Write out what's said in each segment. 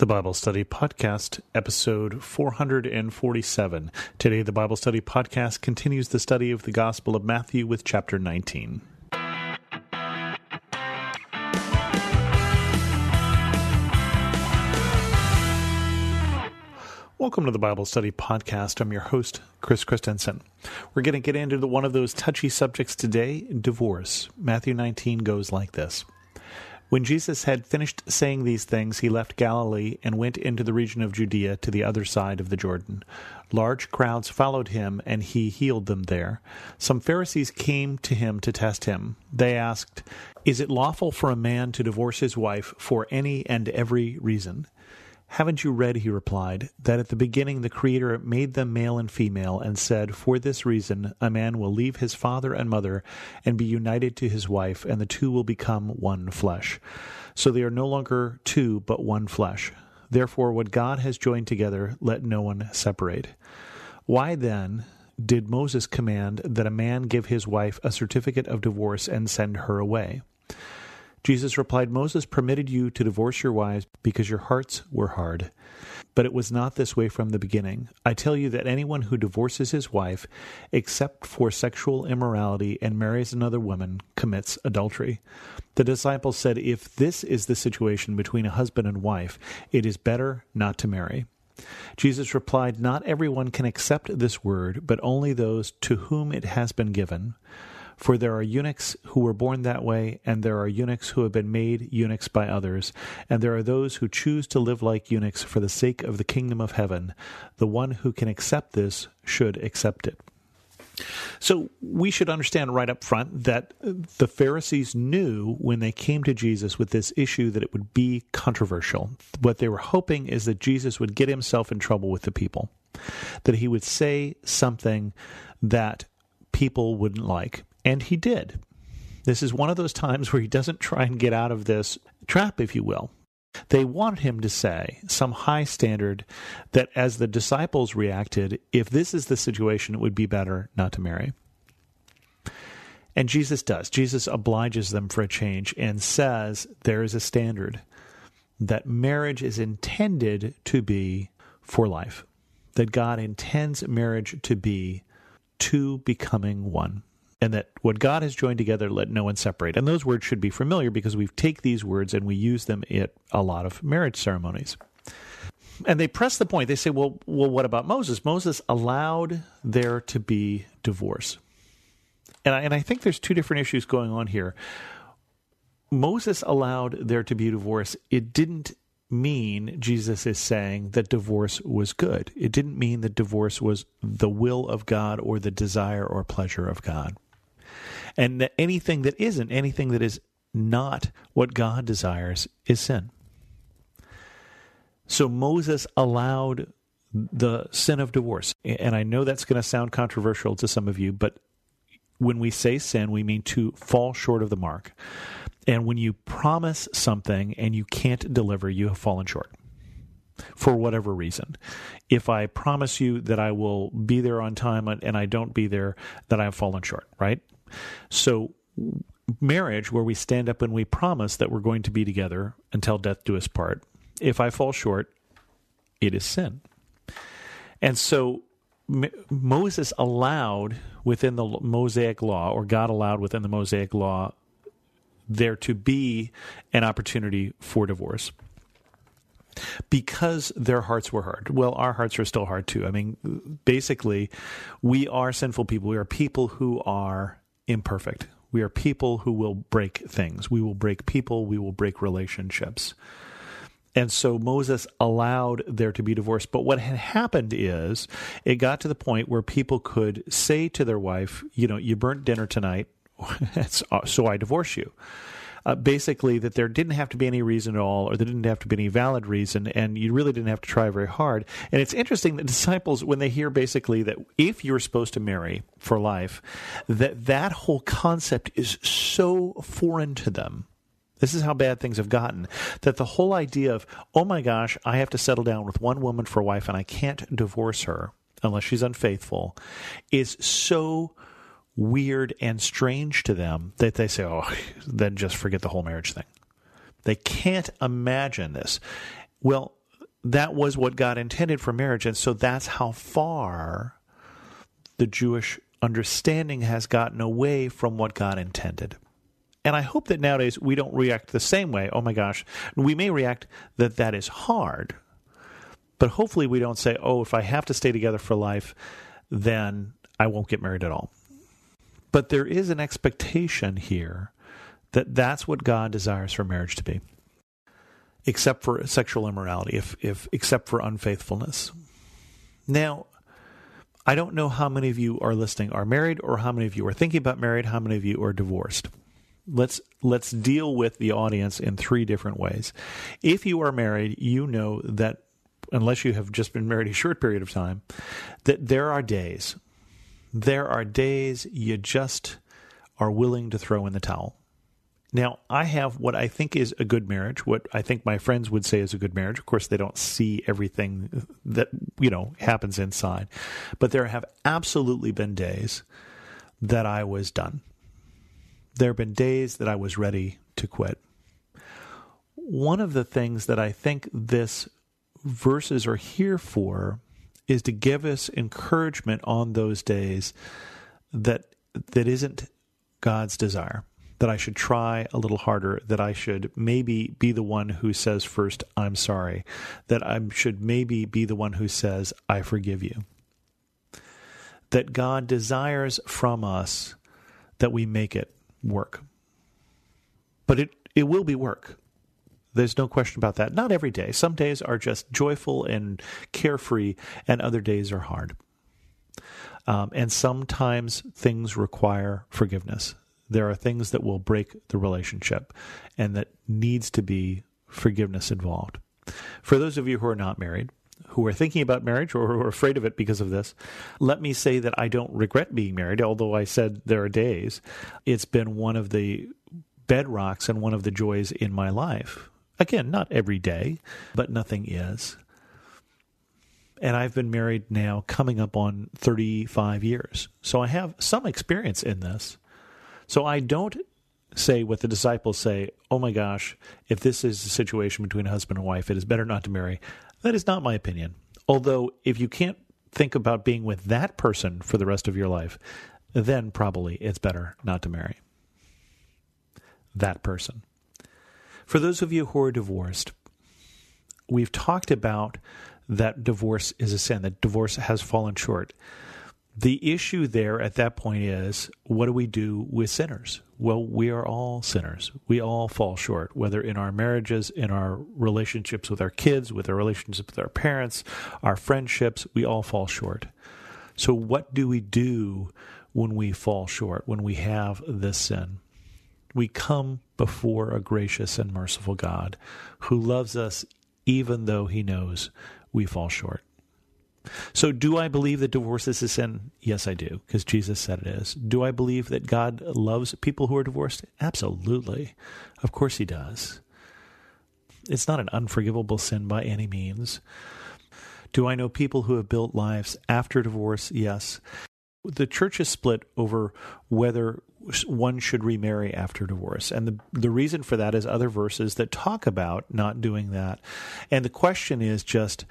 The Bible Study Podcast, episode 447. Today, the Bible Study Podcast continues the study of the Gospel of Matthew with chapter 19. Welcome to the Bible Study Podcast. I'm your host, Chris Christensen. We're going to get into the, one of those touchy subjects today divorce. Matthew 19 goes like this. When Jesus had finished saying these things, he left Galilee and went into the region of Judea to the other side of the Jordan. Large crowds followed him, and he healed them there. Some Pharisees came to him to test him. They asked, Is it lawful for a man to divorce his wife for any and every reason? Haven't you read, he replied, that at the beginning the Creator made them male and female, and said, For this reason a man will leave his father and mother and be united to his wife, and the two will become one flesh. So they are no longer two, but one flesh. Therefore, what God has joined together, let no one separate. Why then did Moses command that a man give his wife a certificate of divorce and send her away? Jesus replied, Moses permitted you to divorce your wives because your hearts were hard. But it was not this way from the beginning. I tell you that anyone who divorces his wife, except for sexual immorality, and marries another woman, commits adultery. The disciples said, If this is the situation between a husband and wife, it is better not to marry. Jesus replied, Not everyone can accept this word, but only those to whom it has been given. For there are eunuchs who were born that way, and there are eunuchs who have been made eunuchs by others, and there are those who choose to live like eunuchs for the sake of the kingdom of heaven. The one who can accept this should accept it. So we should understand right up front that the Pharisees knew when they came to Jesus with this issue that it would be controversial. What they were hoping is that Jesus would get himself in trouble with the people, that he would say something that people wouldn't like. And he did. This is one of those times where he doesn't try and get out of this trap, if you will. They wanted him to say some high standard that as the disciples reacted, if this is the situation, it would be better not to marry. And Jesus does. Jesus obliges them for a change and says there is a standard that marriage is intended to be for life, that God intends marriage to be two becoming one and that what God has joined together, let no one separate. And those words should be familiar because we take these words and we use them at a lot of marriage ceremonies. And they press the point. They say, well, well, what about Moses? Moses allowed there to be divorce. And I, and I think there's two different issues going on here. Moses allowed there to be divorce. It didn't mean Jesus is saying that divorce was good. It didn't mean that divorce was the will of God or the desire or pleasure of God and that anything that isn't, anything that is not what God desires, is sin. So Moses allowed the sin of divorce. And I know that's going to sound controversial to some of you, but when we say sin, we mean to fall short of the mark. And when you promise something and you can't deliver, you have fallen short for whatever reason. If I promise you that I will be there on time and I don't be there, then I have fallen short, right? So, marriage, where we stand up and we promise that we're going to be together until death do us part, if I fall short, it is sin. And so, Moses allowed within the Mosaic law, or God allowed within the Mosaic law, there to be an opportunity for divorce because their hearts were hard. Well, our hearts are still hard too. I mean, basically, we are sinful people. We are people who are imperfect. We are people who will break things. We will break people. We will break relationships. And so Moses allowed there to be divorce. But what had happened is it got to the point where people could say to their wife, you know, you burnt dinner tonight, uh, so I divorce you uh, basically that there didn't have to be any reason at all, or there didn't have to be any valid reason, and you really didn't have to try very hard. And it's interesting that disciples, when they hear basically that if you're supposed to marry for life, that that whole concept is so foreign to them. This is how bad things have gotten. That the whole idea of, oh my gosh, I have to settle down with one woman for a wife and I can't divorce her unless she's unfaithful, is so weird and strange to them that they say, oh, then just forget the whole marriage thing. They can't imagine this. Well, that was what God intended for marriage. And so that's how far the Jewish understanding has gotten away from what God intended. And I hope that nowadays we don't react the same way. Oh my gosh. We may react that that is hard, but hopefully we don't say, oh, if I have to stay together for life, then I won't get married at all. But there is an expectation here that that's what God desires for marriage to be, except for sexual immorality, if, if except for unfaithfulness. Now, I don't know how many of you are listening are married or how many of you are thinking about married, how many of you are divorced. Let's let's deal with the audience in three different ways. If you are married, you know that unless you have just been married a short period of time, that there are days there are days you just are willing to throw in the towel. Now, I have what I think is a good marriage, what I think my friends would say is a good marriage. Of course, they don't see everything that, you know, happens inside. But there have absolutely been days that I was done. There have been days that I was ready to quit. One of the things that I think this verses are here for is to give us encouragement on those days that that isn't God's desire. That I should try a little harder, that I should maybe be the one who says first, I'm sorry, that I should maybe be the one who says, I forgive you. That God desires from us that we make it work. But it, it will be work. There's no question about that. Not every day. Some days are just joyful and carefree, and other days are hard. Um, and sometimes things require forgiveness. There are things that will break the relationship, and that needs to be forgiveness involved. For those of you who are not married, who are thinking about marriage or who are afraid of it because of this, let me say that I don't regret being married, although I said there are days. It's been one of the bedrocks and one of the joys in my life. Again, not every day, but nothing is. And I've been married now coming up on 35 years. So I have some experience in this. So I don't say what the disciples say, oh my gosh, if this is a situation between a husband and wife, it is better not to marry. That is not my opinion. Although, if you can't think about being with that person for the rest of your life, then probably it's better not to marry that person. For those of you who are divorced, we've talked about that divorce is a sin, that divorce has fallen short. The issue there at that point is what do we do with sinners? Well, we are all sinners. We all fall short, whether in our marriages, in our relationships with our kids, with our relationships with our parents, our friendships, we all fall short. So, what do we do when we fall short, when we have this sin? We come before a gracious and merciful God who loves us even though he knows we fall short. So, do I believe that divorce is a sin? Yes, I do, because Jesus said it is. Do I believe that God loves people who are divorced? Absolutely. Of course, He does. It's not an unforgivable sin by any means. Do I know people who have built lives after divorce? Yes. The church is split over whether one should remarry after divorce. And the, the reason for that is other verses that talk about not doing that. And the question is just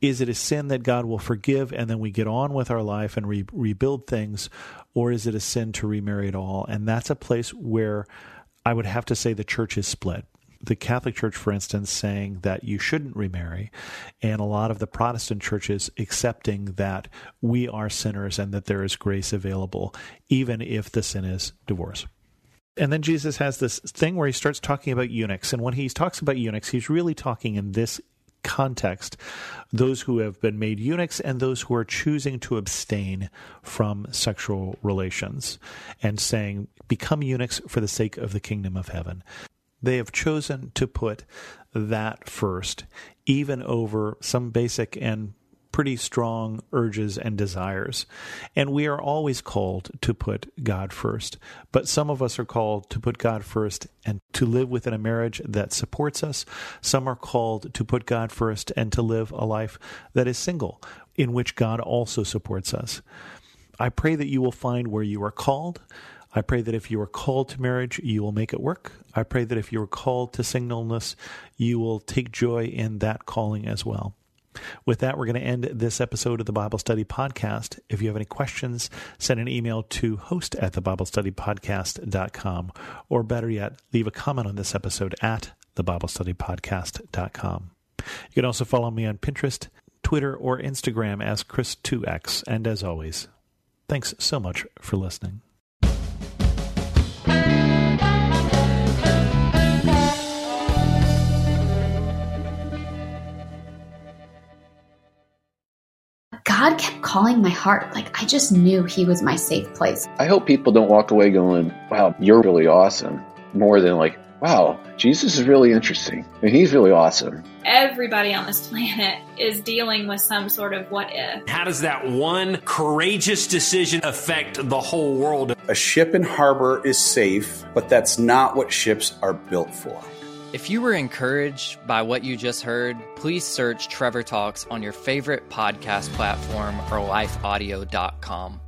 is it a sin that God will forgive and then we get on with our life and re- rebuild things? Or is it a sin to remarry at all? And that's a place where I would have to say the church is split the Catholic Church, for instance, saying that you shouldn't remarry, and a lot of the Protestant churches accepting that we are sinners and that there is grace available, even if the sin is divorce. And then Jesus has this thing where he starts talking about eunuchs. And when he talks about eunuchs, he's really talking in this context those who have been made eunuchs and those who are choosing to abstain from sexual relations and saying, Become eunuchs for the sake of the kingdom of heaven. They have chosen to put that first, even over some basic and pretty strong urges and desires. And we are always called to put God first. But some of us are called to put God first and to live within a marriage that supports us. Some are called to put God first and to live a life that is single, in which God also supports us. I pray that you will find where you are called. I pray that if you are called to marriage, you will make it work. I pray that if you are called to singleness, you will take joy in that calling as well. With that, we're going to end this episode of the Bible Study Podcast. If you have any questions, send an email to host at thebiblestudypodcast.com, or better yet, leave a comment on this episode at thebiblestudypodcast.com. You can also follow me on Pinterest, Twitter, or Instagram as Chris2X. And as always, thanks so much for listening. God kept calling my heart. Like I just knew He was my safe place. I hope people don't walk away going, wow, you're really awesome, more than like, wow, Jesus is really interesting and He's really awesome. Everybody on this planet is dealing with some sort of what if. How does that one courageous decision affect the whole world? A ship in harbor is safe, but that's not what ships are built for. If you were encouraged by what you just heard, please search Trevor Talks on your favorite podcast platform or lifeaudio.com.